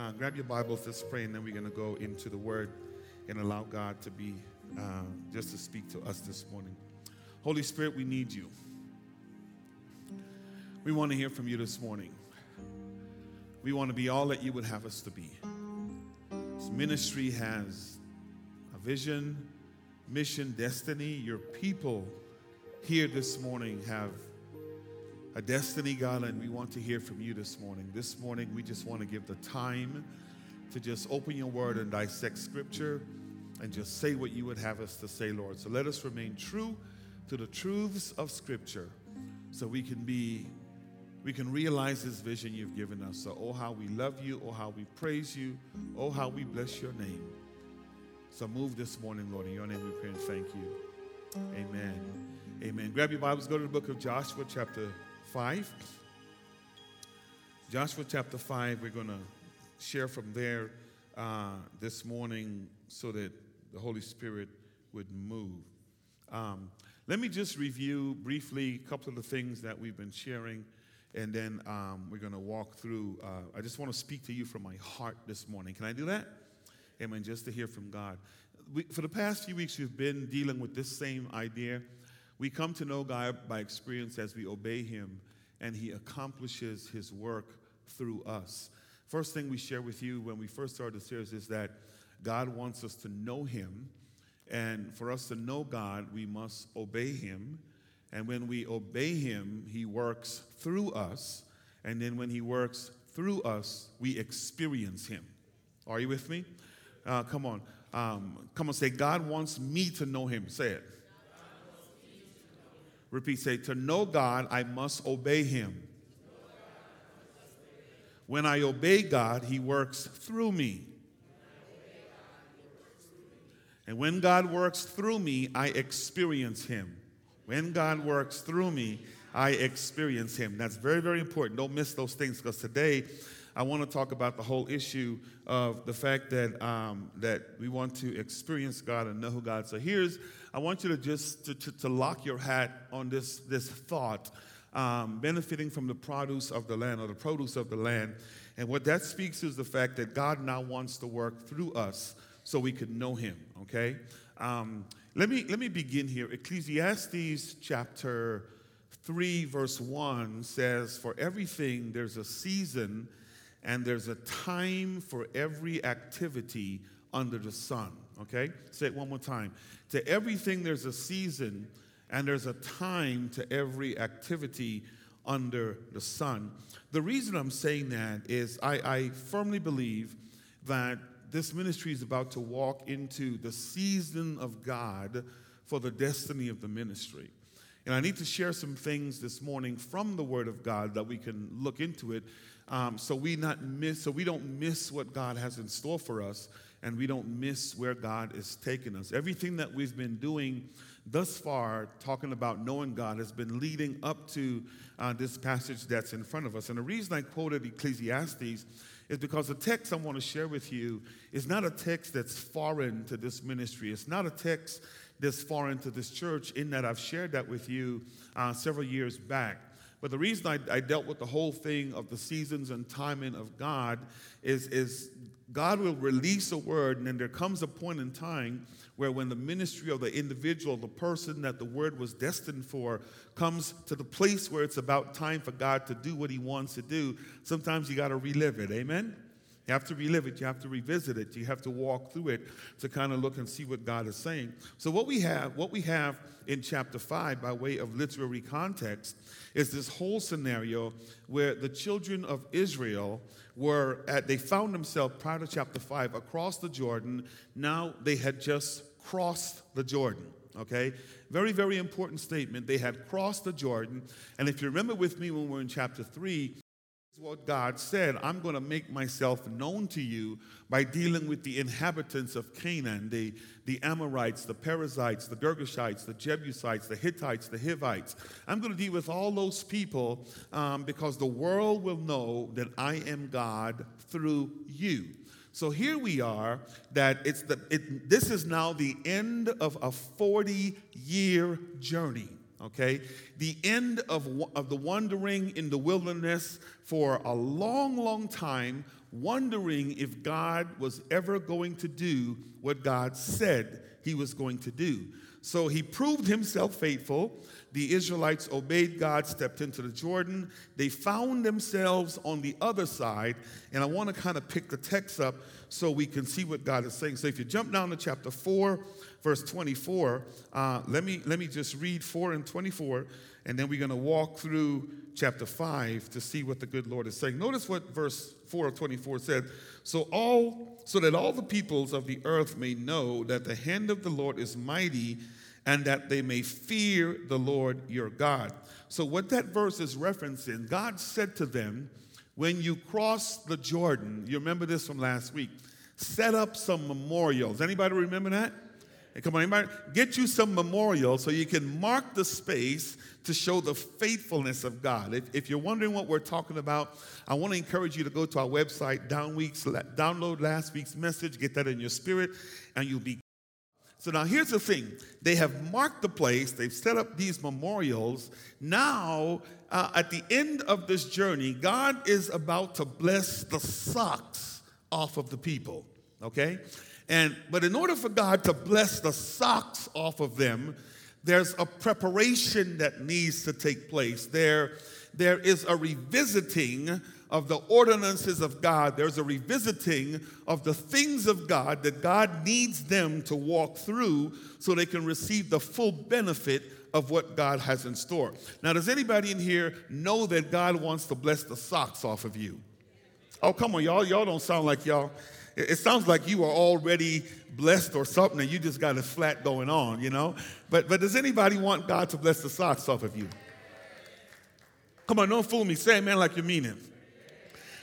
Uh, grab your Bibles, let's pray, and then we're going to go into the Word and allow God to be uh, just to speak to us this morning. Holy Spirit, we need you. We want to hear from you this morning. We want to be all that you would have us to be. This ministry has a vision, mission, destiny. Your people here this morning have a destiny, God, and we want to hear from you this morning. This morning, we just want to give the time to just open your word and dissect scripture and just say what you would have us to say, Lord. So let us remain true to the truths of scripture so we can be we can realize this vision you've given us. So, oh, how we love you, oh, how we praise you, oh, how we bless your name. So, move this morning, Lord. In your name we pray and thank you. Amen. Amen. Grab your Bibles, go to the book of Joshua, chapter 5. Joshua chapter 5, we're going to share from there uh, this morning so that the Holy Spirit would move. Um, let me just review briefly a couple of the things that we've been sharing, and then um, we're going to walk through. Uh, I just want to speak to you from my heart this morning. Can I do that? Amen. Just to hear from God. We, for the past few weeks, we've been dealing with this same idea we come to know God by experience as we obey Him, and He accomplishes His work through us. First thing we share with you when we first started the series is that God wants us to know Him, and for us to know God, we must obey Him. And when we obey Him, He works through us, and then when He works through us, we experience Him. Are you with me? Uh, come on. Um, come on, say, God wants me to know Him. Say it. Repeat, say, to know God, I must obey him. When I obey God, he works through me. And when God works through me, I experience him. When God works through me, I experience him. That's very, very important. Don't miss those things because today I want to talk about the whole issue of the fact that, um, that we want to experience God and know who God. So here's, I want you to just to, to, to lock your hat on this, this thought, um, benefiting from the produce of the land or the produce of the land. And what that speaks is the fact that God now wants to work through us so we could know him, okay? Um, let, me, let me begin here. Ecclesiastes chapter 3, verse 1 says, For everything there's a season and there's a time for every activity under the sun. Okay? Say it one more time. To everything, there's a season, and there's a time to every activity under the sun. The reason I'm saying that is I, I firmly believe that this ministry is about to walk into the season of God for the destiny of the ministry. And I need to share some things this morning from the Word of God that we can look into it um, so we not miss, so we don't miss what God has in store for us, and we don't miss where God is taking us. Everything that we've been doing thus far, talking about knowing God, has been leading up to uh, this passage that's in front of us. And the reason I quoted Ecclesiastes is because the text I want to share with you is not a text that's foreign to this ministry. It's not a text that's foreign to this church, in that I've shared that with you uh, several years back. But the reason I, I, dealt with the whole thing of the seasons and timing of God is, is God will release a word, and then there comes a point in time where when the ministry of the individual, the person that the word was destined for, comes to the place where it's about time for God to do what he wants to do, sometimes you got to relive it. Amen? You have to relive it. You have to revisit it. You have to walk through it to kind of look and see what God is saying. So what we have, what we have in chapter 5 by way of literary context is this whole scenario where the children of Israel were at they found themselves prior to chapter 5 across the Jordan. Now they had just crossed the Jordan. Okay? Very, very important statement. They had crossed the Jordan. And if you remember with me when we we're in chapter 3, what God said I'm going to make myself known to you by dealing with the inhabitants of Canaan, the, the Amorites, the Perizzites, the Girgashites, the Jebusites, the Hittites, the Hivites. I'm going to deal with all those people um, because the world will know that I am God through you. So here we are, that it's the, it, this is now the end of a 40 year journey okay? The end of, of the wandering in the wilderness for a long, long time, wondering if God was ever going to do what God said he was going to do. So he proved himself faithful. The Israelites obeyed God, stepped into the Jordan. They found themselves on the other side. And I want to kind of pick the text up so we can see what God is saying. So if you jump down to chapter 4, verse 24, uh, let, me, let me just read 4 and 24, and then we're going to walk through chapter 5 to see what the good Lord is saying. Notice what verse 4 of 24 said. So all so that all the peoples of the earth may know that the hand of the Lord is mighty and that they may fear the Lord your God. So, what that verse is referencing, God said to them, when you cross the Jordan, you remember this from last week, set up some memorials. Anybody remember that? Hey, come on, anybody? Get you some memorials so you can mark the space to show the faithfulness of God. If, if you're wondering what we're talking about, I want to encourage you to go to our website, down weeks, download last week's message, get that in your spirit, and you'll be so now here's the thing they have marked the place, they've set up these memorials. Now, uh, at the end of this journey, God is about to bless the socks off of the people, okay? And but in order for God to bless the socks off of them, there's a preparation that needs to take place. There, there is a revisiting of the ordinances of God. There's a revisiting of the things of God that God needs them to walk through so they can receive the full benefit of what God has in store. Now, does anybody in here know that God wants to bless the socks off of you? Oh, come on, y'all. Y'all don't sound like y'all. It sounds like you are already blessed or something and you just got a flat going on, you know? But, but does anybody want God to bless the socks off of you? Come on, don't fool me. Say amen like you mean it.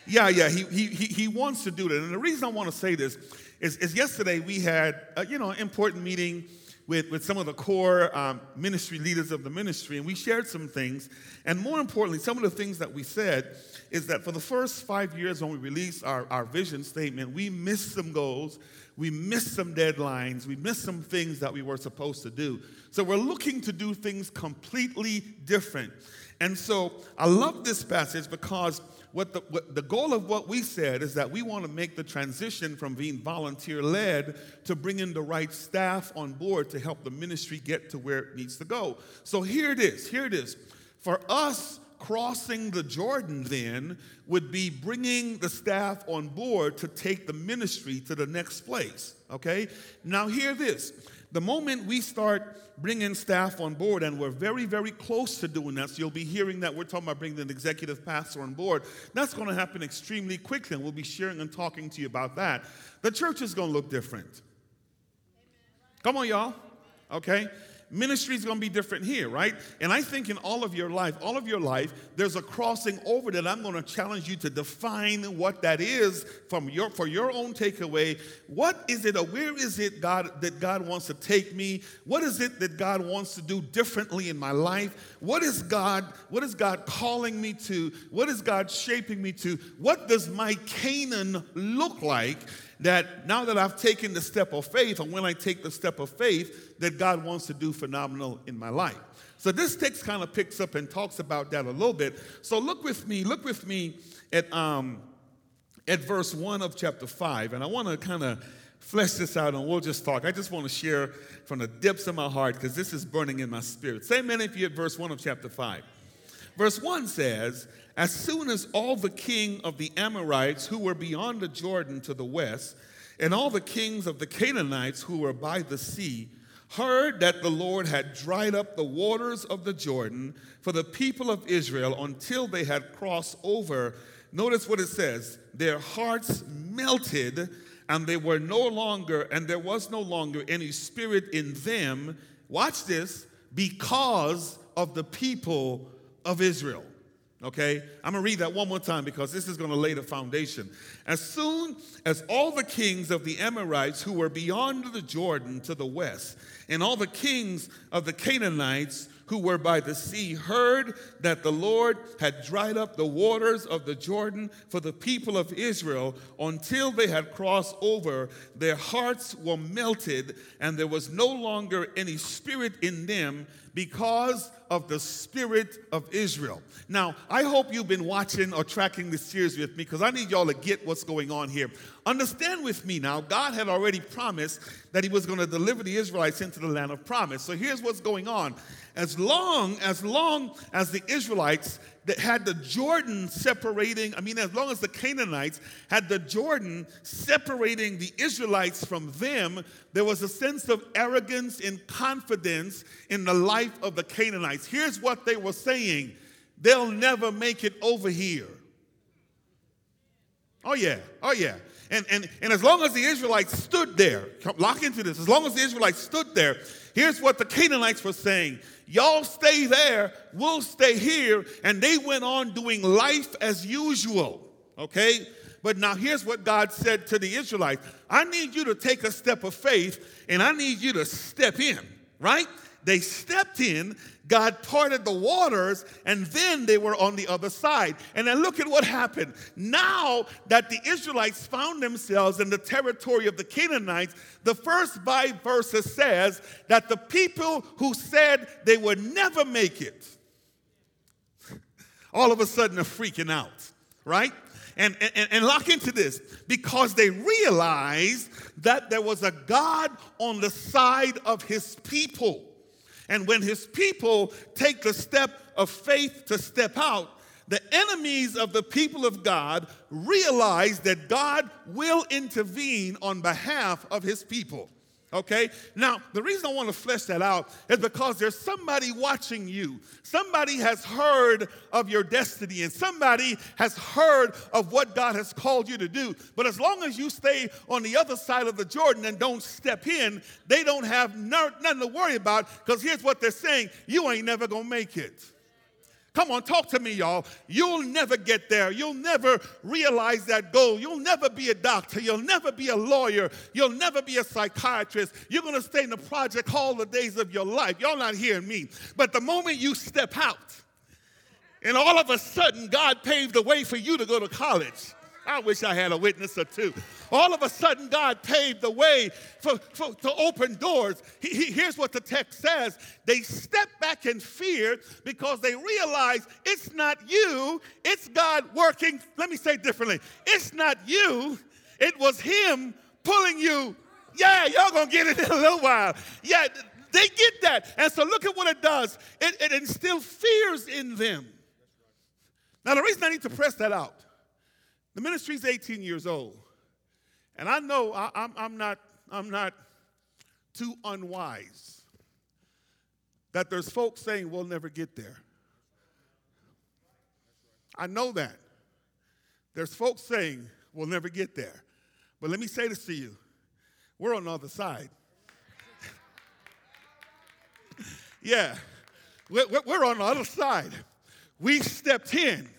Yeah, yeah, he, he, he wants to do that. And the reason I want to say this is, is yesterday we had, a, you know, an important meeting with, with some of the core um, ministry leaders of the ministry, and we shared some things. And more importantly, some of the things that we said is that for the first five years when we released our, our vision statement, we missed some goals, we missed some deadlines, we missed some things that we were supposed to do. So we're looking to do things completely different. And so I love this passage because what the, what the goal of what we said is that we want to make the transition from being volunteer led to bringing the right staff on board to help the ministry get to where it needs to go. So here it is. Here it is. For us, crossing the Jordan then would be bringing the staff on board to take the ministry to the next place. Okay? Now, hear this. The moment we start bringing staff on board, and we're very, very close to doing that, so you'll be hearing that we're talking about bringing an executive pastor on board. That's going to happen extremely quickly, and we'll be sharing and talking to you about that. The church is going to look different. Come on, y'all. Okay? Ministry is going to be different here, right? And I think in all of your life, all of your life, there's a crossing over that I'm going to challenge you to define what that is from your for your own takeaway. What is it or where is it God that God wants to take me? What is it that God wants to do differently in my life? What is God what is God calling me to? What is God shaping me to? What does my Canaan look like? That now that I've taken the step of faith, and when I take the step of faith, that God wants to do phenomenal in my life. So this text kind of picks up and talks about that a little bit. So look with me, look with me at um, at verse one of chapter five, and I want to kind of flesh this out, and we'll just talk. I just want to share from the depths of my heart because this is burning in my spirit. Say amen if you're at verse one of chapter five. Verse 1 says, As soon as all the king of the Amorites who were beyond the Jordan to the west, and all the kings of the Canaanites who were by the sea, heard that the Lord had dried up the waters of the Jordan for the people of Israel until they had crossed over. Notice what it says their hearts melted, and they were no longer, and there was no longer any spirit in them. Watch this, because of the people of Israel. Okay? I'm going to read that one more time because this is going to lay the foundation. As soon as all the kings of the Amorites who were beyond the Jordan to the west, and all the kings of the Canaanites who were by the sea heard that the Lord had dried up the waters of the Jordan for the people of Israel until they had crossed over, their hearts were melted, and there was no longer any spirit in them because of the spirit of Israel. Now, I hope you've been watching or tracking this series with me because I need y'all to get what's going on here. Understand with me now, God had already promised that He was going to deliver the Israelites into the land of promise. So here's what's going on. As long, as long as the Israelites that had the Jordan separating, I mean, as long as the Canaanites had the Jordan separating the Israelites from them, there was a sense of arrogance and confidence in the life of the Canaanites. Here's what they were saying they'll never make it over here. Oh, yeah, oh, yeah. And, and, and as long as the Israelites stood there, lock into this, as long as the Israelites stood there, here's what the Canaanites were saying Y'all stay there, we'll stay here. And they went on doing life as usual, okay? But now here's what God said to the Israelites I need you to take a step of faith and I need you to step in, right? They stepped in, God parted the waters, and then they were on the other side. And then look at what happened. Now that the Israelites found themselves in the territory of the Canaanites, the first five verses says that the people who said they would never make it, all of a sudden are freaking out, right? And, and, and lock into this because they realized that there was a God on the side of his people. And when his people take the step of faith to step out, the enemies of the people of God realize that God will intervene on behalf of his people. Okay? Now, the reason I want to flesh that out is because there's somebody watching you. Somebody has heard of your destiny and somebody has heard of what God has called you to do. But as long as you stay on the other side of the Jordan and don't step in, they don't have nothing to worry about because here's what they're saying you ain't never going to make it. Come on, talk to me, y'all. You'll never get there. You'll never realize that goal. You'll never be a doctor. You'll never be a lawyer. You'll never be a psychiatrist. You're going to stay in the project all the days of your life. Y'all not hearing me. But the moment you step out, and all of a sudden, God paved the way for you to go to college. I wish I had a witness or two. All of a sudden, God paved the way for, for to open doors. He, he, here's what the text says they step back in fear because they realize it's not you, it's God working. Let me say differently it's not you, it was Him pulling you. Yeah, y'all gonna get it in a little while. Yeah, they get that. And so look at what it does it, it instills fears in them. Now, the reason I need to press that out the ministry's 18 years old. And I know I, am I'm not, I'm not too unwise that there's folks saying we'll never get there. I know that. There's folks saying we'll never get there. But let me say this to you we're on the other side. yeah, we're on the other side. We stepped in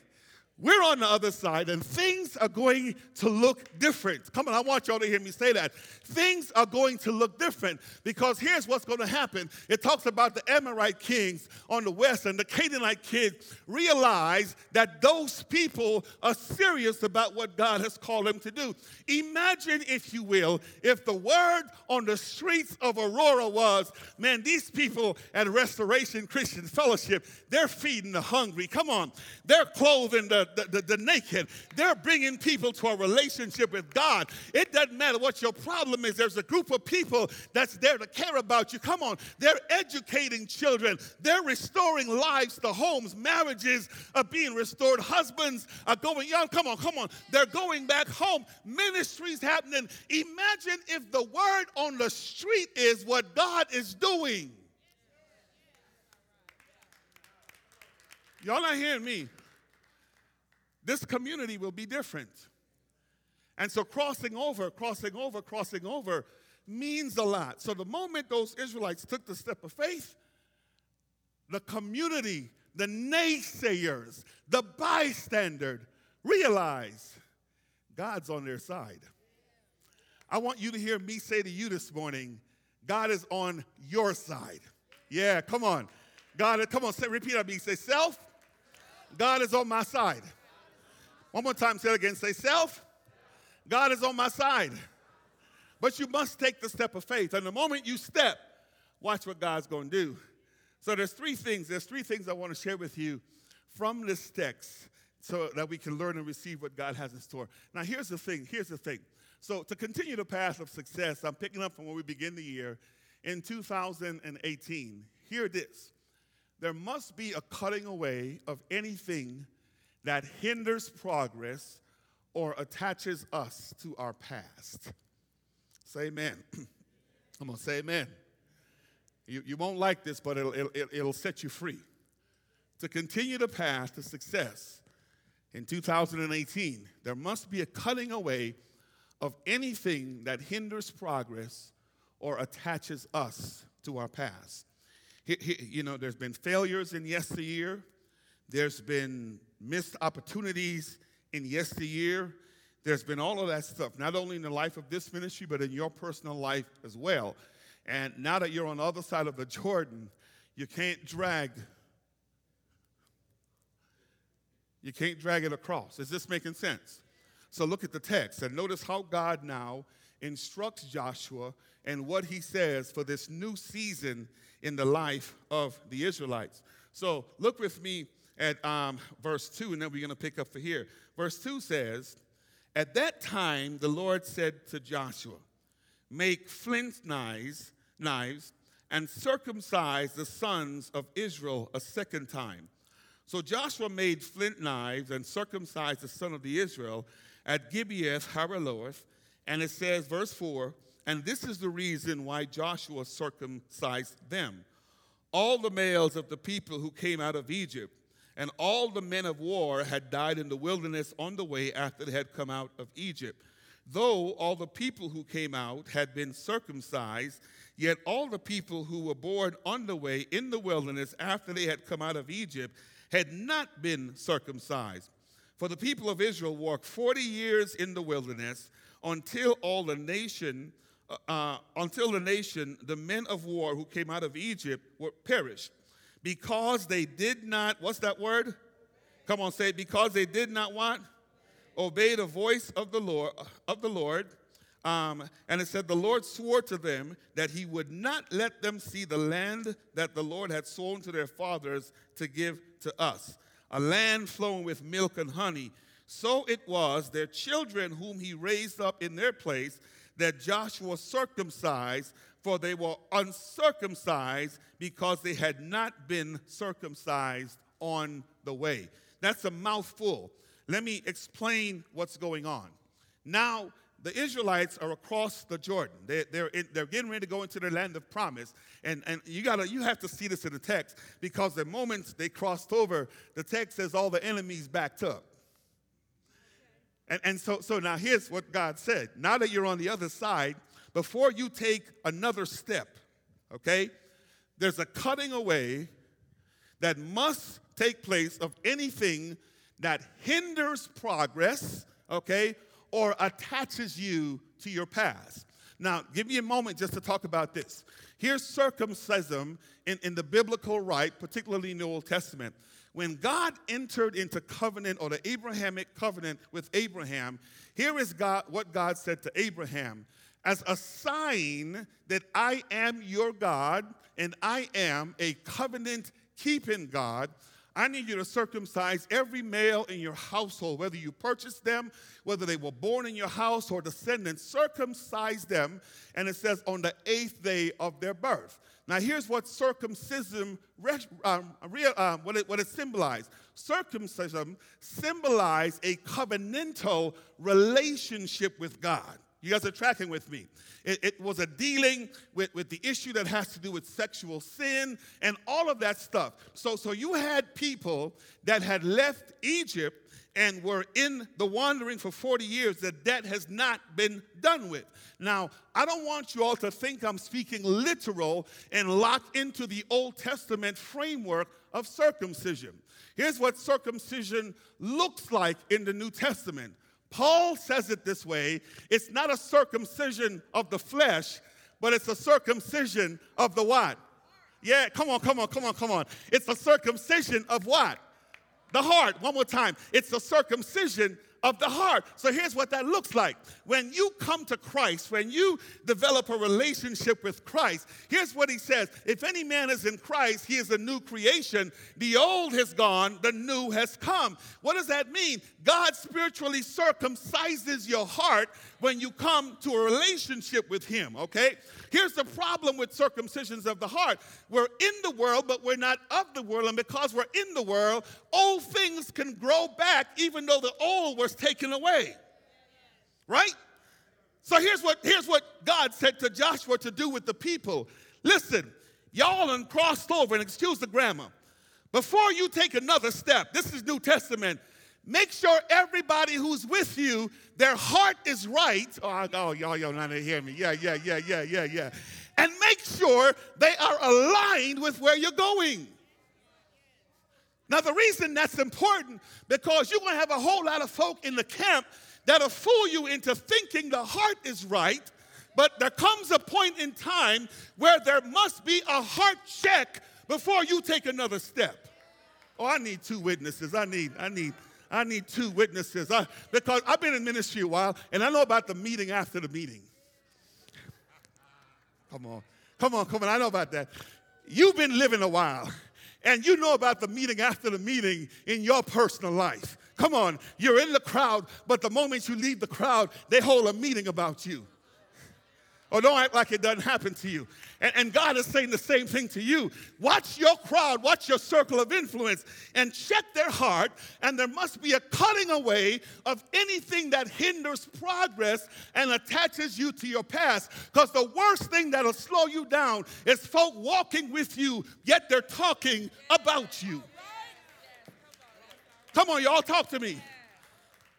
we're on the other side, and things are going to look different. Come on, I want y'all to hear me say that. Things are going to look different because here's what's going to happen. It talks about the Amorite kings on the west, and the Canaanite kids realize that those people are serious about what God has called them to do. Imagine, if you will, if the word on the streets of Aurora was, man, these people at Restoration Christian Fellowship, they're feeding the hungry. Come on, they're clothing the the, the, the, naked. They're bringing people to a relationship with God. It doesn't matter what your problem is, there's a group of people that's there to care about you. Come on, they're educating children, they're restoring lives to homes, marriages are being restored, husbands are going young. Come on, come on, they're going back home, ministries happening. Imagine if the word on the street is what God is doing. Y'all not hearing me this community will be different. And so crossing over, crossing over, crossing over means a lot. So the moment those Israelites took the step of faith, the community, the naysayers, the bystander realize God's on their side. I want you to hear me say to you this morning, God is on your side. Yeah, come on. God, come on, say, repeat after me. Say, self, God is on my side. One more time, say it again. Say, self, God is on my side. But you must take the step of faith. And the moment you step, watch what God's going to do. So there's three things. There's three things I want to share with you from this text so that we can learn and receive what God has in store. Now, here's the thing. Here's the thing. So to continue the path of success, I'm picking up from where we begin the year in 2018. Hear it is. There must be a cutting away of anything that hinders progress or attaches us to our past. Say amen. I'm going to say amen. You, you won't like this, but it'll, it'll, it'll set you free. To continue the path to success in 2018, there must be a cutting away of anything that hinders progress or attaches us to our past. You know, there's been failures in yesteryear, there's been missed opportunities in yesteryear. There's been all of that stuff, not only in the life of this ministry, but in your personal life as well. And now that you're on the other side of the Jordan, you can't drag you can't drag it across. Is this making sense? So look at the text and notice how God now instructs Joshua and what he says for this new season in the life of the Israelites. So look with me at um, verse 2, and then we're going to pick up for here. Verse 2 says, At that time the Lord said to Joshua, Make flint knives, knives and circumcise the sons of Israel a second time. So Joshua made flint knives and circumcised the son of the Israel at Gibeath Haaraloth. And it says, verse 4, and this is the reason why Joshua circumcised them. All the males of the people who came out of Egypt and all the men of war had died in the wilderness on the way after they had come out of Egypt. Though all the people who came out had been circumcised, yet all the people who were born on the way in the wilderness after they had come out of Egypt had not been circumcised. For the people of Israel walked 40 years in the wilderness until all the nation, uh, uh until the nation, the men of war who came out of Egypt were perished because they did not, what's that word? Come on, say it. Because they did not what? Obey the voice of the Lord, of the Lord. Um, and it said, The Lord swore to them that he would not let them see the land that the Lord had sworn to their fathers to give to us, a land flowing with milk and honey. So it was their children whom he raised up in their place that Joshua circumcised for they were uncircumcised because they had not been circumcised on the way. That's a mouthful. Let me explain what's going on. Now, the Israelites are across the Jordan. They, they're, in, they're getting ready to go into the land of promise. And, and you, gotta, you have to see this in the text because the moment they crossed over, the text says all the enemies backed up. And, and so, so now here's what God said. Now that you're on the other side, before you take another step, okay, there's a cutting away that must take place of anything that hinders progress, okay, or attaches you to your past. Now, give me a moment just to talk about this. Here's circumcision in, in the biblical rite, particularly in the Old Testament. When God entered into covenant or the Abrahamic covenant with Abraham, here is God, what God said to Abraham as a sign that I am your God and I am a covenant keeping God. I need you to circumcise every male in your household, whether you purchased them, whether they were born in your house or descendants, circumcise them. And it says on the eighth day of their birth. Now, here's what circumcision, um, um, what, it, what it symbolized. Circumcision symbolized a covenantal relationship with God. You guys are tracking with me. It, it, was a dealing with, with the issue that has to do with sexual sin and all of that stuff. So, so you had people that had left Egypt and were in the wandering for 40 years that that has not been done with. Now, I don't want you all to think I'm speaking literal and lock into the Old Testament framework of circumcision. Here's what circumcision looks like in the New Testament Paul says it this way it's not a circumcision of the flesh, but it's a circumcision of the what? Yeah, come on, come on, come on, come on. It's a circumcision of what? The heart. One more time. It's a circumcision of the heart. So here's what that looks like. When you come to Christ, when you develop a relationship with Christ, here's what he says If any man is in Christ, he is a new creation. The old has gone, the new has come. What does that mean? God spiritually circumcises your heart when you come to a relationship with him, okay? Here's the problem with circumcisions of the heart we're in the world, but we're not of the world. And because we're in the world, old things can grow back even though the old was taken away. Right? So here's what, here's what God said to Joshua to do with the people. Listen, y'all and crossed over, and excuse the grammar. Before you take another step, this is New Testament. Make sure everybody who's with you, their heart is right. Oh, oh y'all, y'all not to hear me. Yeah, yeah, yeah, yeah, yeah, yeah. And make sure they are aligned with where you're going. Now, the reason that's important because you're going to have a whole lot of folk in the camp that'll fool you into thinking the heart is right, but there comes a point in time where there must be a heart check before you take another step. Oh, I need two witnesses. I need, I need, I need two witnesses. I, because I've been in ministry a while and I know about the meeting after the meeting. Come on, come on, come on. I know about that. You've been living a while and you know about the meeting after the meeting in your personal life. Come on, you're in the crowd, but the moment you leave the crowd, they hold a meeting about you. Or don't act like it doesn't happen to you. And, and, God is saying the same thing to you. Watch your crowd, watch your circle of influence, and check their heart. And there must be a cutting away of anything that hinders progress and attaches you to your past. Because the worst thing that'll slow you down is folk walking with you, yet they're talking about you. Come on, y'all, talk to me.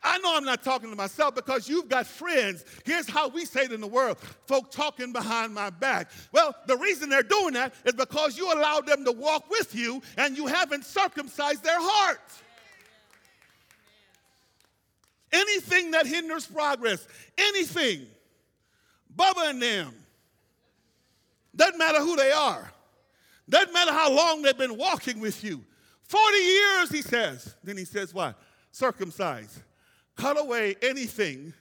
I know I'm not talking to myself because you've got friends. Here's how we say it in the world folk talking behind my back. Well, the reason they're doing that is because you allowed them to walk with you and you haven't circumcised their heart. Anything that hinders progress, anything, Bubba and them, doesn't matter who they are, doesn't matter how long they've been walking with you. 40 years, he says. Then he says, what? Circumcise cut away anything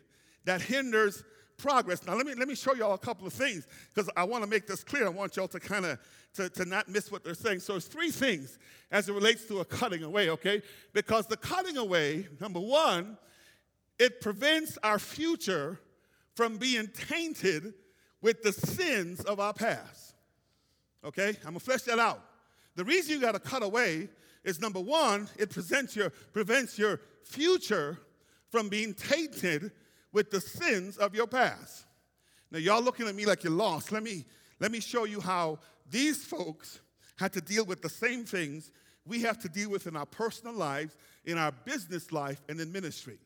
that hinders progress. Now, let me, let me show y'all a couple of things because I want to make this clear. I want y'all to kind of to, to not miss what they're saying. So, it's three things as it relates to a cutting away, okay? Because the cutting away, number one, it prevents our future from being tainted with the sins of our past. Okay? I'm gonna flesh that out. The reason you gotta cut away is number one, it prevents your, prevents your future from being tainted with the sins of your past. Now, y'all looking at me like you're lost. Let me, let me show you how these folks had to deal with the same things we have to deal with in our personal lives, in our business life, and in ministry.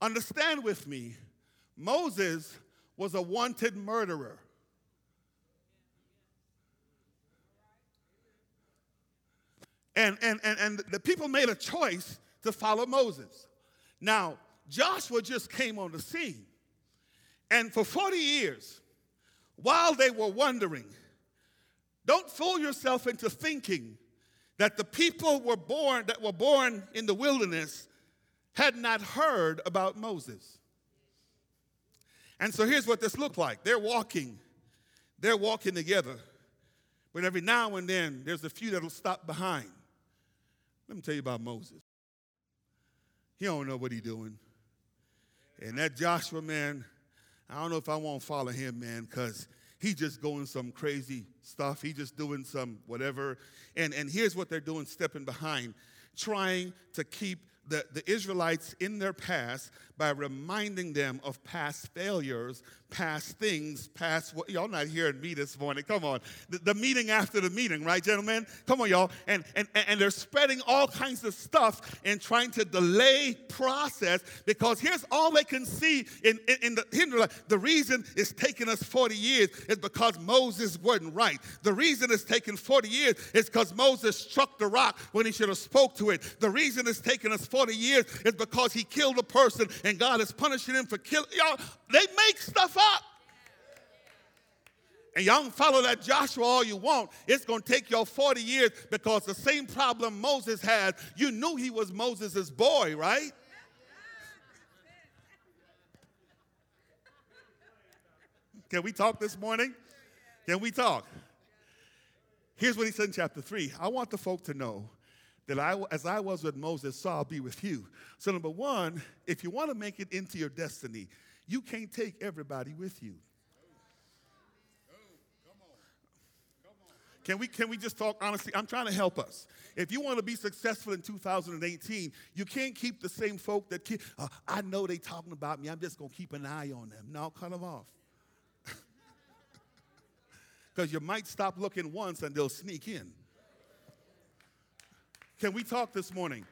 Understand with me, Moses was a wanted murderer. And, and, and, and the people made a choice to follow Moses. Now, Joshua just came on the scene. And for 40 years, while they were wondering, don't fool yourself into thinking that the people were born that were born in the wilderness had not heard about Moses. And so here's what this looked like. They're walking. They're walking together. But every now and then there's a few that'll stop behind. Let me tell you about Moses. He don't know what he's doing. And that Joshua, man, I don't know if I want to follow him, man, because he just going some crazy stuff. He just doing some whatever. And, and here's what they're doing, stepping behind, trying to keep the, the Israelites in their past by reminding them of past failures, past things, past what y'all not hearing me this morning. Come on. The, the, meeting after the meeting, right, gentlemen? Come on, y'all. And, and, and they're spreading all kinds of stuff and trying to delay process because here's all they can see in, in, in the Hindu The reason it's taken us 40 years is because Moses wasn't right. The reason it's taken 40 years is because Moses struck the rock when he should have spoke to it. The reason it's taken us 40 years is because he killed a person and God is punishing them for killing. Y'all, they make stuff up. And y'all can follow that Joshua all you want. It's going to take y'all 40 years because the same problem Moses had, you knew he was Moses' boy, right? Can we talk this morning? Can we talk? Here's what he said in chapter 3. I want the folk to know that I, as I was with Moses, so I'll be with you. So, number one, if you want to make it into your destiny, you can't take everybody with you. Can we, can we just talk honestly? I'm trying to help us. If you want to be successful in 2018, you can't keep the same folk that keep, uh, I know they talking about me. I'm just going to keep an eye on them. No, cut them off. Because you might stop looking once and they'll sneak in. Can we talk this morning?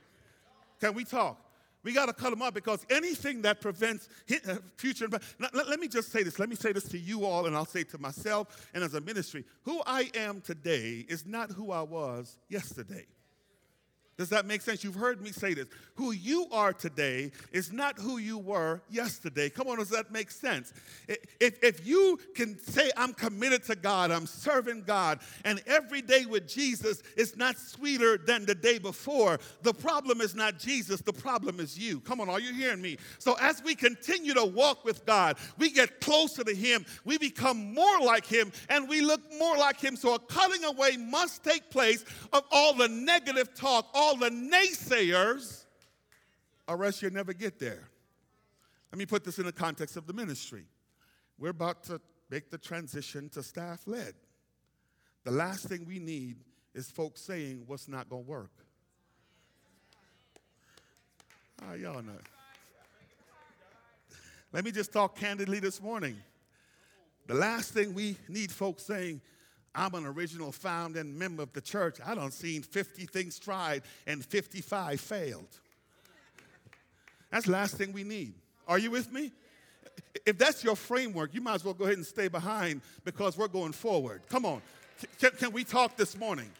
Can we talk? We got to cut them off because anything that prevents uh, future. Now, let, let me just say this. Let me say this to you all, and I'll say to myself and as a ministry. Who I am today is not who I was yesterday. Does that make sense? You've heard me say this. Who you are today is not who you were yesterday. Come on, does that make sense? If, if you can say, I'm committed to God, I'm serving God, and every day with Jesus is not sweeter than the day before, the problem is not Jesus, the problem is you. Come on, are you hearing me? So as we continue to walk with God, we get closer to Him, we become more like Him, and we look more like Him. So a cutting away must take place of all the negative talk, all the naysayers, or else you'll never get there. Let me put this in the context of the ministry. We're about to make the transition to staff led. The last thing we need is folks saying what's not going to work. Ah, y'all know. Let me just talk candidly this morning. The last thing we need folks saying I'm an original founding member of the church. I don't seen 50 things tried and 55 failed. That's the last thing we need. Are you with me? If that's your framework, you might as well go ahead and stay behind because we're going forward. Come on. Can, can we talk this morning?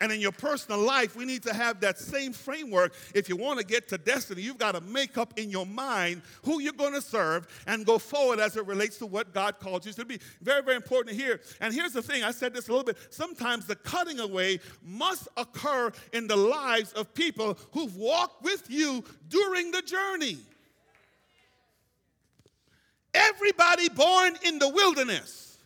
And in your personal life, we need to have that same framework. If you want to get to destiny, you've got to make up in your mind who you're going to serve and go forward as it relates to what God called you to be. Very, very important to hear. And here's the thing I said this a little bit. Sometimes the cutting away must occur in the lives of people who've walked with you during the journey. Everybody born in the wilderness,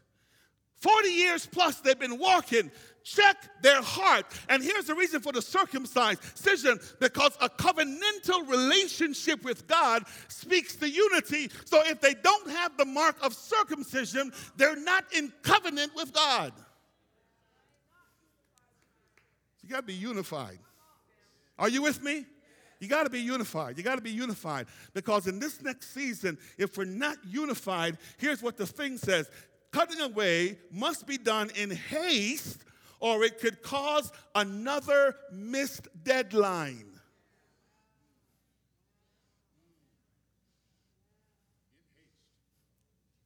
40 years plus, they've been walking check their heart. And here's the reason for the circumcision because a covenantal relationship with God speaks to unity. So if they don't have the mark of circumcision, they're not in covenant with God. You got to be unified. Are you with me? You got to be unified. You got to be unified because in this next season, if we're not unified, here's what the thing says cutting away must be done in haste or it could cause another missed deadline.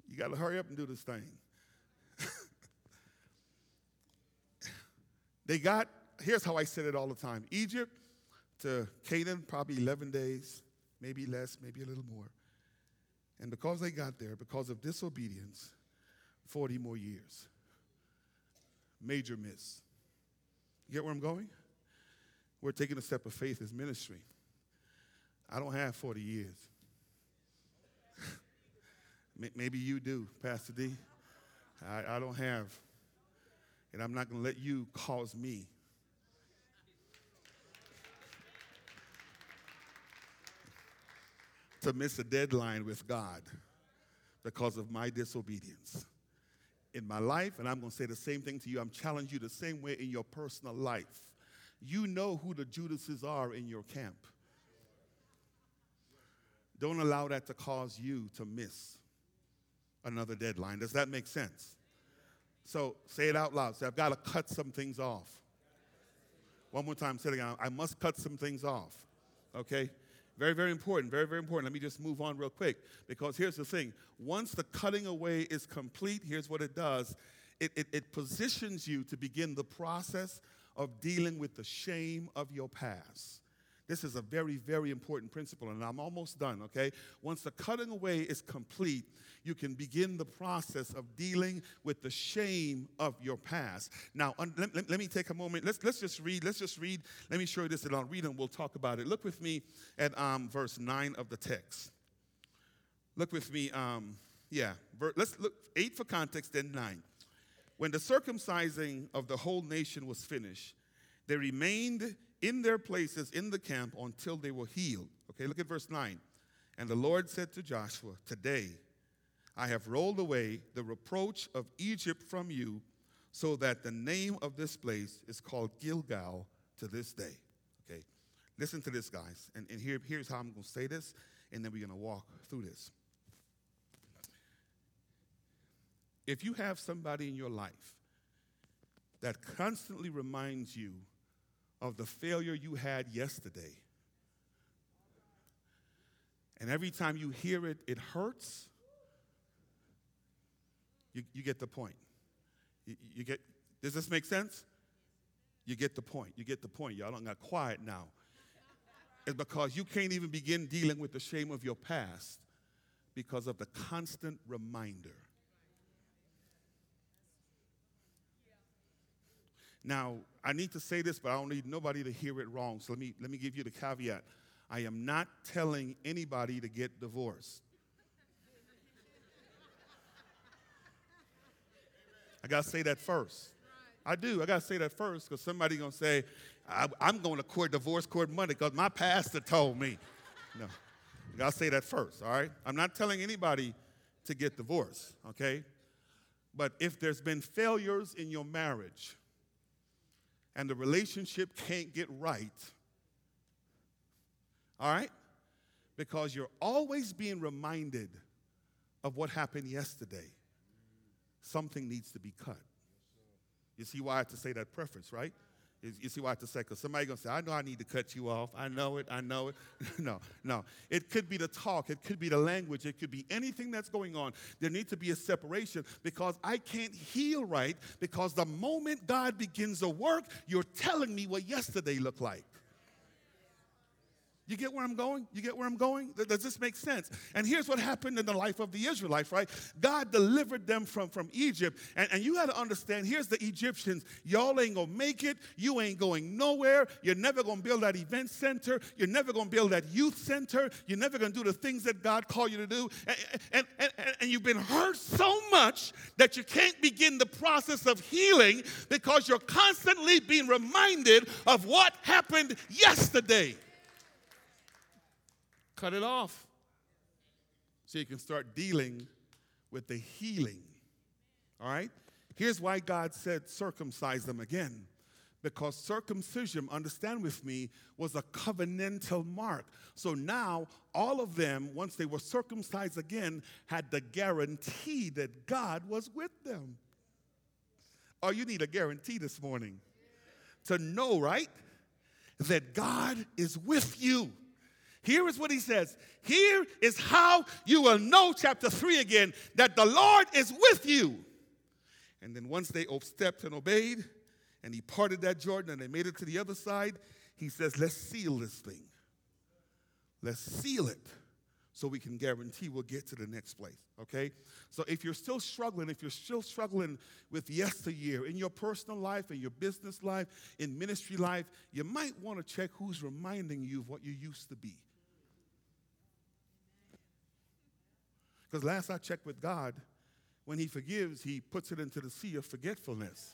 You got to hurry up and do this thing. they got, here's how I said it all the time Egypt to Canaan, probably 11 days, maybe less, maybe a little more. And because they got there, because of disobedience, 40 more years major miss. You get where I'm going? We're taking a step of faith as ministry. I don't have 40 years. Maybe you do, Pastor D. I, I don't have. And I'm not going to let you cause me to miss a deadline with God because of my disobedience in my life, and I'm going to say the same thing to you. I'm challenging you the same way in your personal life. You know who the Judases are in your camp. Don't allow that to cause you to miss another deadline. Does that make sense? So say it out loud. Say, I've got to cut some things off. One more time, say it again. I must cut some things off. Okay? Very, very important. Very, very important. Let me just move on real quick because here's the thing. Once the cutting away is complete, here's what it does it, it, it positions you to begin the process of dealing with the shame of your past. This is a very, very important principle, and I'm almost done, okay? Once the cutting away is complete, you can begin the process of dealing with the shame of your past. Now, un- let, let, let, me take a moment. Let's, let's just read. Let's just read. Let me show you this, and I'll read and we'll talk about it. Look with me at um, verse 9 of the text. Look with me. Um, Yeah, let's look eight for context, then nine. When the circumcising of the whole nation was finished, there remained in their places in the camp until they were healed. Okay, look at verse 9. And the Lord said to Joshua, Today I have rolled away the reproach of Egypt from you, so that the name of this place is called Gilgal to this day. Okay, listen to this, guys. And, and here, here's how I'm going to say this, and then we're going to walk through this. If you have somebody in your life that constantly reminds you of the failure you had yesterday, and every time you hear it, it hurts, you, you get the point. You, you get, does this make sense? You get the point. You get the point. Y'all don't got quiet now. It's because you can't even begin dealing with the shame of your past because of the constant reminder Now, I need to say this, but I don't need nobody to hear it wrong. So let me, let me give you the caveat. I am not telling anybody to get divorced. I got to say that first. I do. I got to say that first because somebody's going to say, I, am going to court, divorce court money because my pastor told me. No, I got to say that first, all right? I'm not telling anybody to get divorced, okay? But if there's been failures in your marriage, and the relationship can't get right. All right? Because you're always being reminded of what happened yesterday. Something needs to be cut. You see why I have to say that preference, right? You see why I have to say, because somebody going to say, I know I need to cut you off. I know it. I know it. no, no. It could be the talk. It could be the language. It could be anything that's going on. There needs to be a separation because I can't heal right because the moment God begins to work, you're telling me what yesterday looked like. You get where I'm going? You get where I'm going? Does this make sense? And here's what happened in the life of the Israelites, right? God delivered them from, from Egypt. And, and you got to understand here's the Egyptians. Y'all ain't going to make it. You ain't going nowhere. You're never going to build that event center. You're never going to build that youth center. You're never going to do the things that God called you to do. And, and, and, and you've been hurt so much that you can't begin the process of healing because you're constantly being reminded of what happened yesterday. Cut it off so you can start dealing with the healing. All right? Here's why God said circumcise them again. Because circumcision, understand with me, was a covenantal mark. So now, all of them, once they were circumcised again, had the guarantee that God was with them. Oh, you need a guarantee this morning to know, right? That God is with you. Here is what he says. Here is how you will know, chapter 3 again, that the Lord is with you. And then once they stepped and obeyed, and he parted that Jordan and they made it to the other side, he says, Let's seal this thing. Let's seal it so we can guarantee we'll get to the next place. Okay? So if you're still struggling, if you're still struggling with yesteryear in your personal life, in your business life, in ministry life, you might want to check who's reminding you of what you used to be. Because last I checked with God, when He forgives, He puts it into the sea of forgetfulness.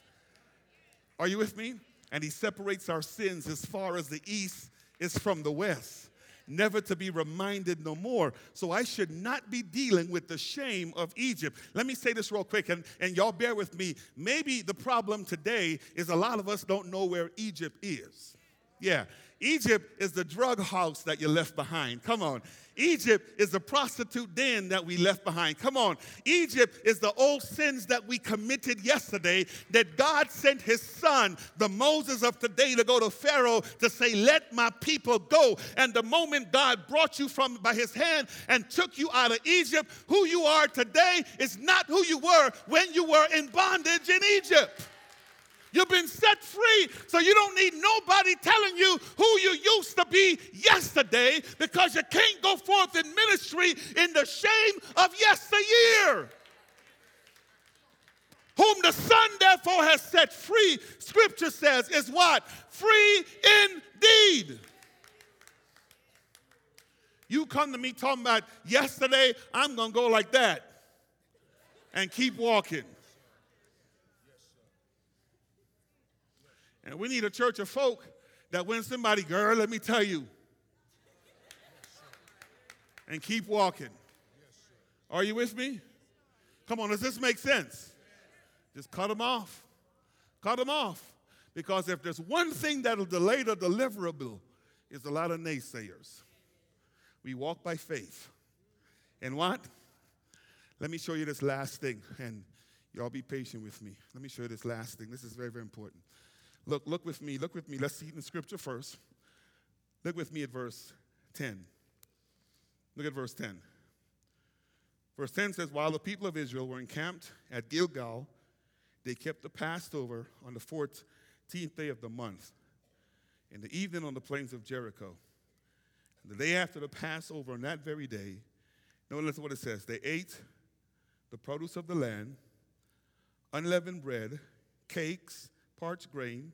Are you with me? And He separates our sins as far as the east is from the west never to be reminded no more. So I should not be dealing with the shame of Egypt. Let me say this real quick, and, and y'all bear with me. Maybe the problem today is a lot of us don't know where Egypt is. Yeah, Egypt is the drug house that you left behind. Come on. Egypt is the prostitute den that we left behind. Come on. Egypt is the old sins that we committed yesterday that God sent his son, the Moses of today, to go to Pharaoh to say, Let my people go. And the moment God brought you from by his hand and took you out of Egypt, who you are today is not who you were when you were in bondage in Egypt. You've been set free, so you don't need nobody telling you who you used to be yesterday because you can't go forth in ministry in the shame of yesteryear. Whom the Son therefore has set free, Scripture says, is what? Free indeed. You come to me talking about yesterday, I'm going to go like that. and keep walking. And we need a church of folk that when somebody, girl, let me tell you, and keep walking. Are you with me? Come on, does this make sense? Just cut them off. Cut them off. Because if there's one thing that'll delay the deliverable, is a lot of naysayers. We walk by faith. And what? Let me show you this last thing, and y'all be patient with me. Let me show you this last thing. This is very, very important. Look, look with me, look with me. Let's see it in scripture first. Look with me at verse 10. Look at verse 10. Verse 10 says, While the people of Israel were encamped at Gilgal, they kept the Passover on the 14th day of the month, in the evening on the plains of Jericho. And the day after the Passover, on that very day, notice what it says they ate the produce of the land, unleavened bread, cakes, parched grain,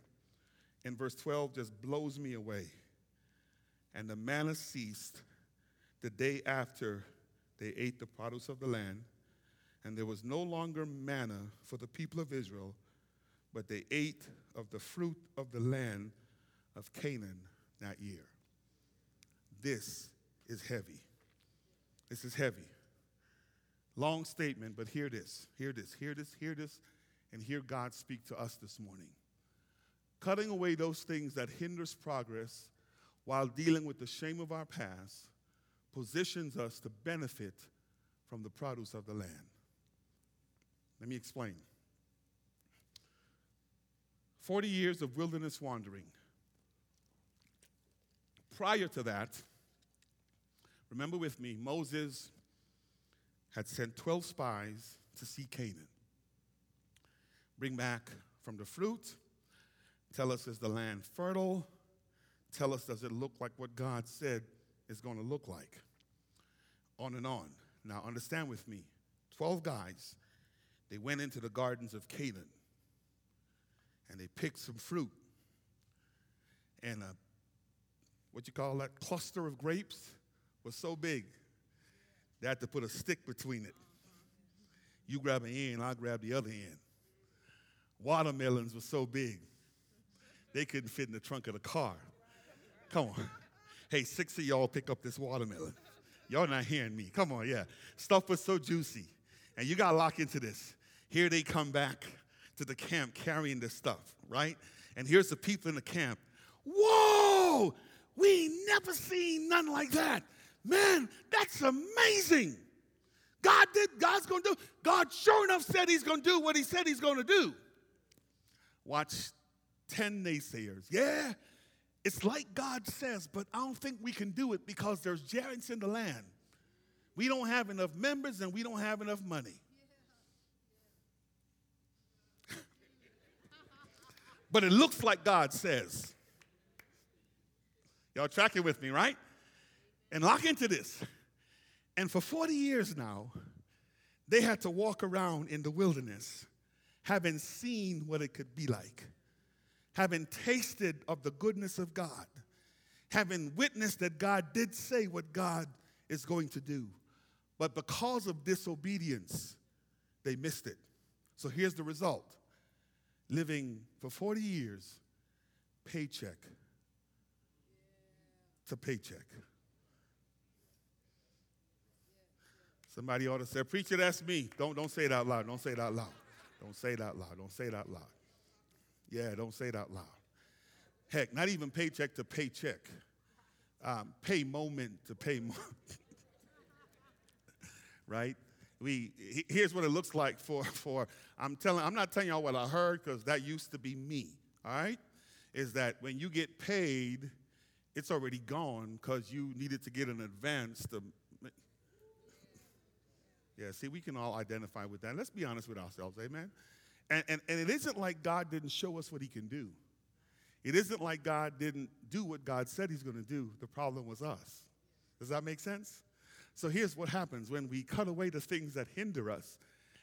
and verse 12 just blows me away. And the manna ceased the day after they ate the produce of the land, and there was no longer manna for the people of Israel, but they ate of the fruit of the land of Canaan that year. This is heavy. This is heavy. Long statement, but hear this, hear this, hear this, hear this, and hear God speak to us this morning. Cutting away those things that hinders progress while dealing with the shame of our past positions us to benefit from the produce of the land. Let me explain. 40 years of wilderness wandering. Prior to that, remember with me, Moses had sent 12 spies to see Canaan. Bring back from the fruit, tell us is the land fertile, tell us does it look like what God said is going to look like. On and on. Now, understand with me 12 guys, they went into the gardens of Canaan and they picked some fruit and a, what you call that cluster of grapes was so big they had to put a stick between it. You grab an end, I'll grab the other end. Watermelons were so big they couldn't fit in the trunk of the car. Come on. Hey, six of y'all pick up this watermelon. Y'all not hearing me. Come on, yeah. Stuff was so juicy. And you got to lock into this. Here they come back to the camp carrying this stuff, right? And here's the people in the camp. Whoa! We never seen none like that. Man, that's amazing. God did, God's gonna do. God sure enough said he's gonna do what he said he's gonna do. Watch 10 naysayers. Yeah, it's like God says, but I don't think we can do it because there's giants in the land. We don't have enough members and we don't have enough money. but it looks like God says. Y'all tracking with me, right? And lock into this. And for 40 years now, they had to walk around in the wilderness having seen what it could be like having tasted of the goodness of God, having witnessed that God did say what God is going to do. But because of disobedience, they missed it. So here's the result living for 40 years, paycheck to paycheck. Somebody ought to say, Preacher, that's me. Don't, don't say it out loud. Don't say it out loud. Don't say out loud. Don't say out loud. Yeah, don't say out loud. Heck, not even paycheck to paycheck. Um, pay moment to pay moment. right? We here's what it looks like for for I'm telling I'm not telling y'all what I heard because that used to be me. All right, is that when you get paid, it's already gone because you needed to get an advance to. Yeah, see, we can all identify with that. Let's be honest with ourselves, amen. And, and, and it isn't like God didn't show us what he can do. It isn't like God didn't do what God said he's going to do. The problem was us. Does that make sense? So here's what happens when we cut away the things that hinder us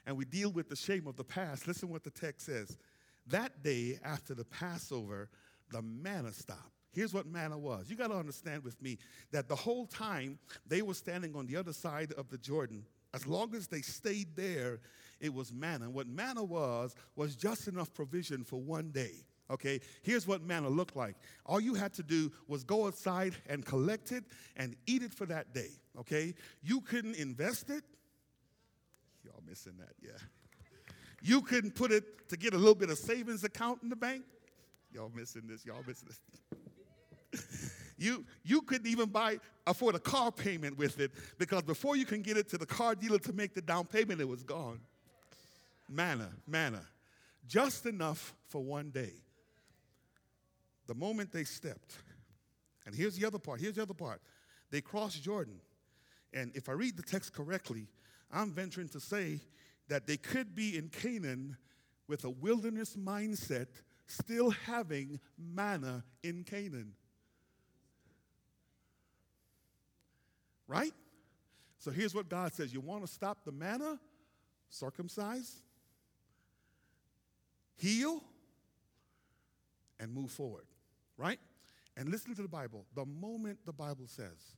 and we deal with the shame of the past. Listen what the text says. That day after the Passover, the manna stopped. Here's what manna was. You got to understand with me that the whole time they were standing on the other side of the Jordan As long as they stayed there, it was manna. And what manna was, was just enough provision for one day. Okay, here's what manna looked like. All you had to do was go outside and collect it and eat it for that day. Okay, you couldn't invest it. Y'all missing that, yeah. You couldn't put it to get a little bit of savings account in the bank. Y'all missing this. Y'all missing this. You you couldn't even buy afford a car payment with it because before you can get it to the car dealer to make the down payment, it was gone. Manna, manna, just enough for one day. The moment they stepped, and here's the other part. Here's the other part. They crossed Jordan, and if I read the text correctly, I'm venturing to say that they could be in Canaan with a wilderness mindset, still having manna in Canaan. Right? So here's what God says You want to stop the manna? Circumcise, heal, and move forward. Right? And listen to the Bible. The moment the Bible says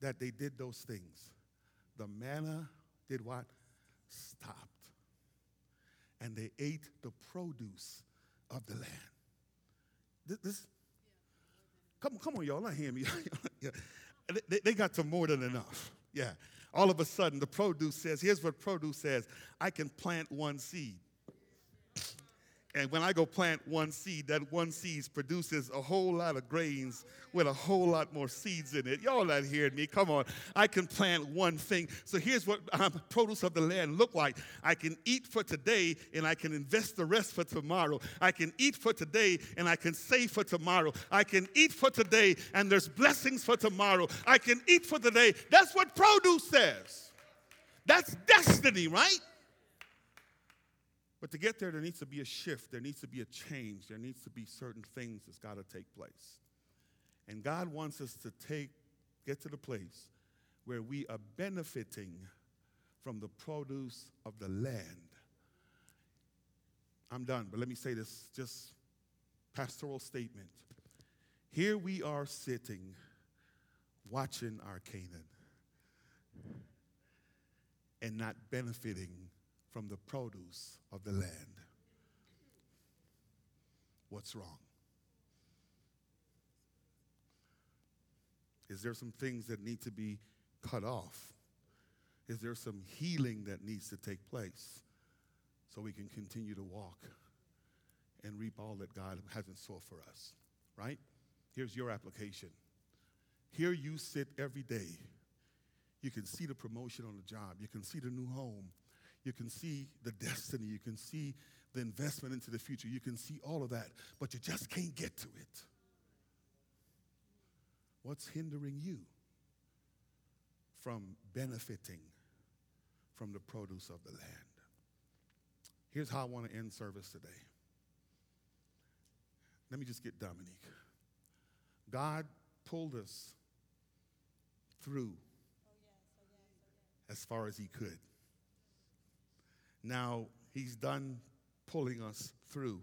that they did those things, the manna did what? Stopped. And they ate the produce of the land. This, this come, come on, y'all, not hear me. They, they got to more than enough. Yeah. All of a sudden, the produce says, here's what produce says I can plant one seed. And when I go plant one seed, that one seed produces a whole lot of grains with a whole lot more seeds in it. Y'all not hearing me? Come on. I can plant one thing. So here's what um, produce of the land look like. I can eat for today and I can invest the rest for tomorrow. I can eat for today and I can save for tomorrow. I can eat for today and there's blessings for tomorrow. I can eat for today. That's what produce says. That's destiny, right? But to get there, there needs to be a shift. There needs to be a change. There needs to be certain things that's got to take place. And God wants us to take, get to the place where we are benefiting from the produce of the land. I'm done, but let me say this just pastoral statement. Here we are sitting watching our Canaan and not benefiting from the produce of the land. What's wrong? Is there some things that need to be cut off? Is there some healing that needs to take place so we can continue to walk and reap all that God has in store for us? Right? Here's your application. Here you sit every day. You can see the promotion on the job. You can see the new home. You can see the destiny. You can see the investment into the future. You can see all of that, but you just can't get to it. What's hindering you from benefiting from the produce of the land? Here's how I want to end service today. Let me just get Dominique. God pulled us through oh, oh, oh, as far as He could. Now he's done pulling us through.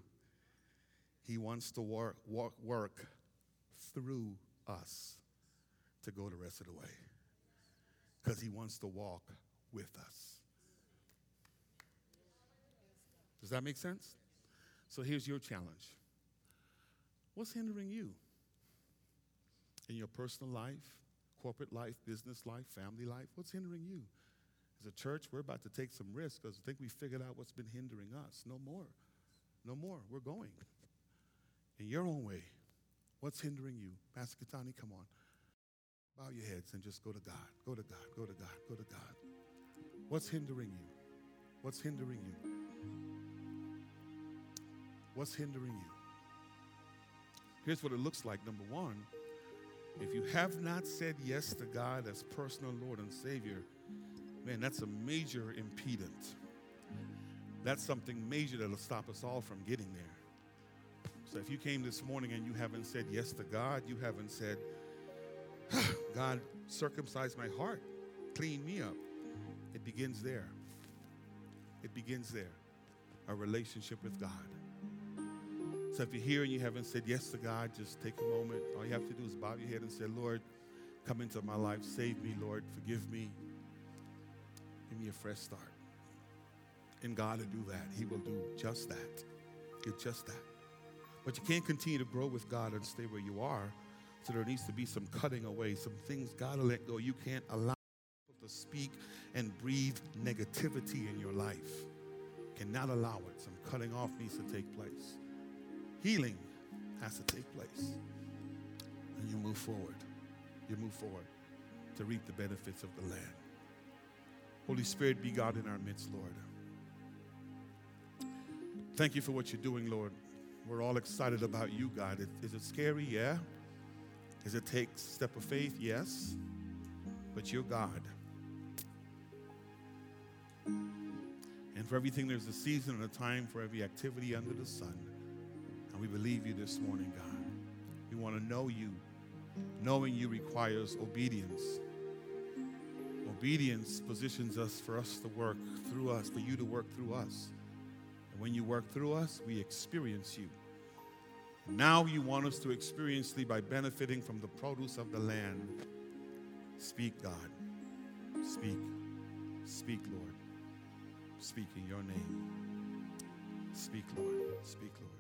He wants to work, work, work through us to go the rest of the way because he wants to walk with us. Does that make sense? So here's your challenge What's hindering you in your personal life, corporate life, business life, family life? What's hindering you? As a church, we're about to take some risks because I think we figured out what's been hindering us. No more. No more. We're going. In your own way. What's hindering you? Pastor Katani, come on. Bow your heads and just go to God. Go to God. Go to God. Go to God. What's hindering you? What's hindering you? What's hindering you? Here's what it looks like. Number one, if you have not said yes to God as personal Lord and Savior, man, that's a major impediment. That's something major that'll stop us all from getting there. So if you came this morning and you haven't said yes to God, you haven't said, God, circumcise my heart, clean me up, it begins there. It begins there. A relationship with God. So if you're here and you haven't said yes to God, just take a moment. All you have to do is bow your head and say, Lord, come into my life. Save me, Lord. Forgive me. Give me a fresh start. And God will do that. He will do just that. It's just that. But you can't continue to grow with God and stay where you are. So there needs to be some cutting away, some things God will let go. You can't allow people to speak and breathe negativity in your life. Cannot allow it. Some cutting off needs to take place. Healing has to take place. And you move forward. You move forward to reap the benefits of the land. Holy Spirit, be God in our midst, Lord. Thank you for what you're doing, Lord. We're all excited about you, God. Is it scary? Yeah. Does it take step of faith? Yes. But you're God. And for everything, there's a season and a time for every activity under the sun. And we believe you this morning, God. We want to know you. Knowing you requires obedience. Obedience positions us for us to work through us, for you to work through us. And when you work through us, we experience you. Now you want us to experience thee by benefiting from the produce of the land. Speak, God. Speak. Speak, Lord. Speak in your name. Speak, Lord. Speak, Lord.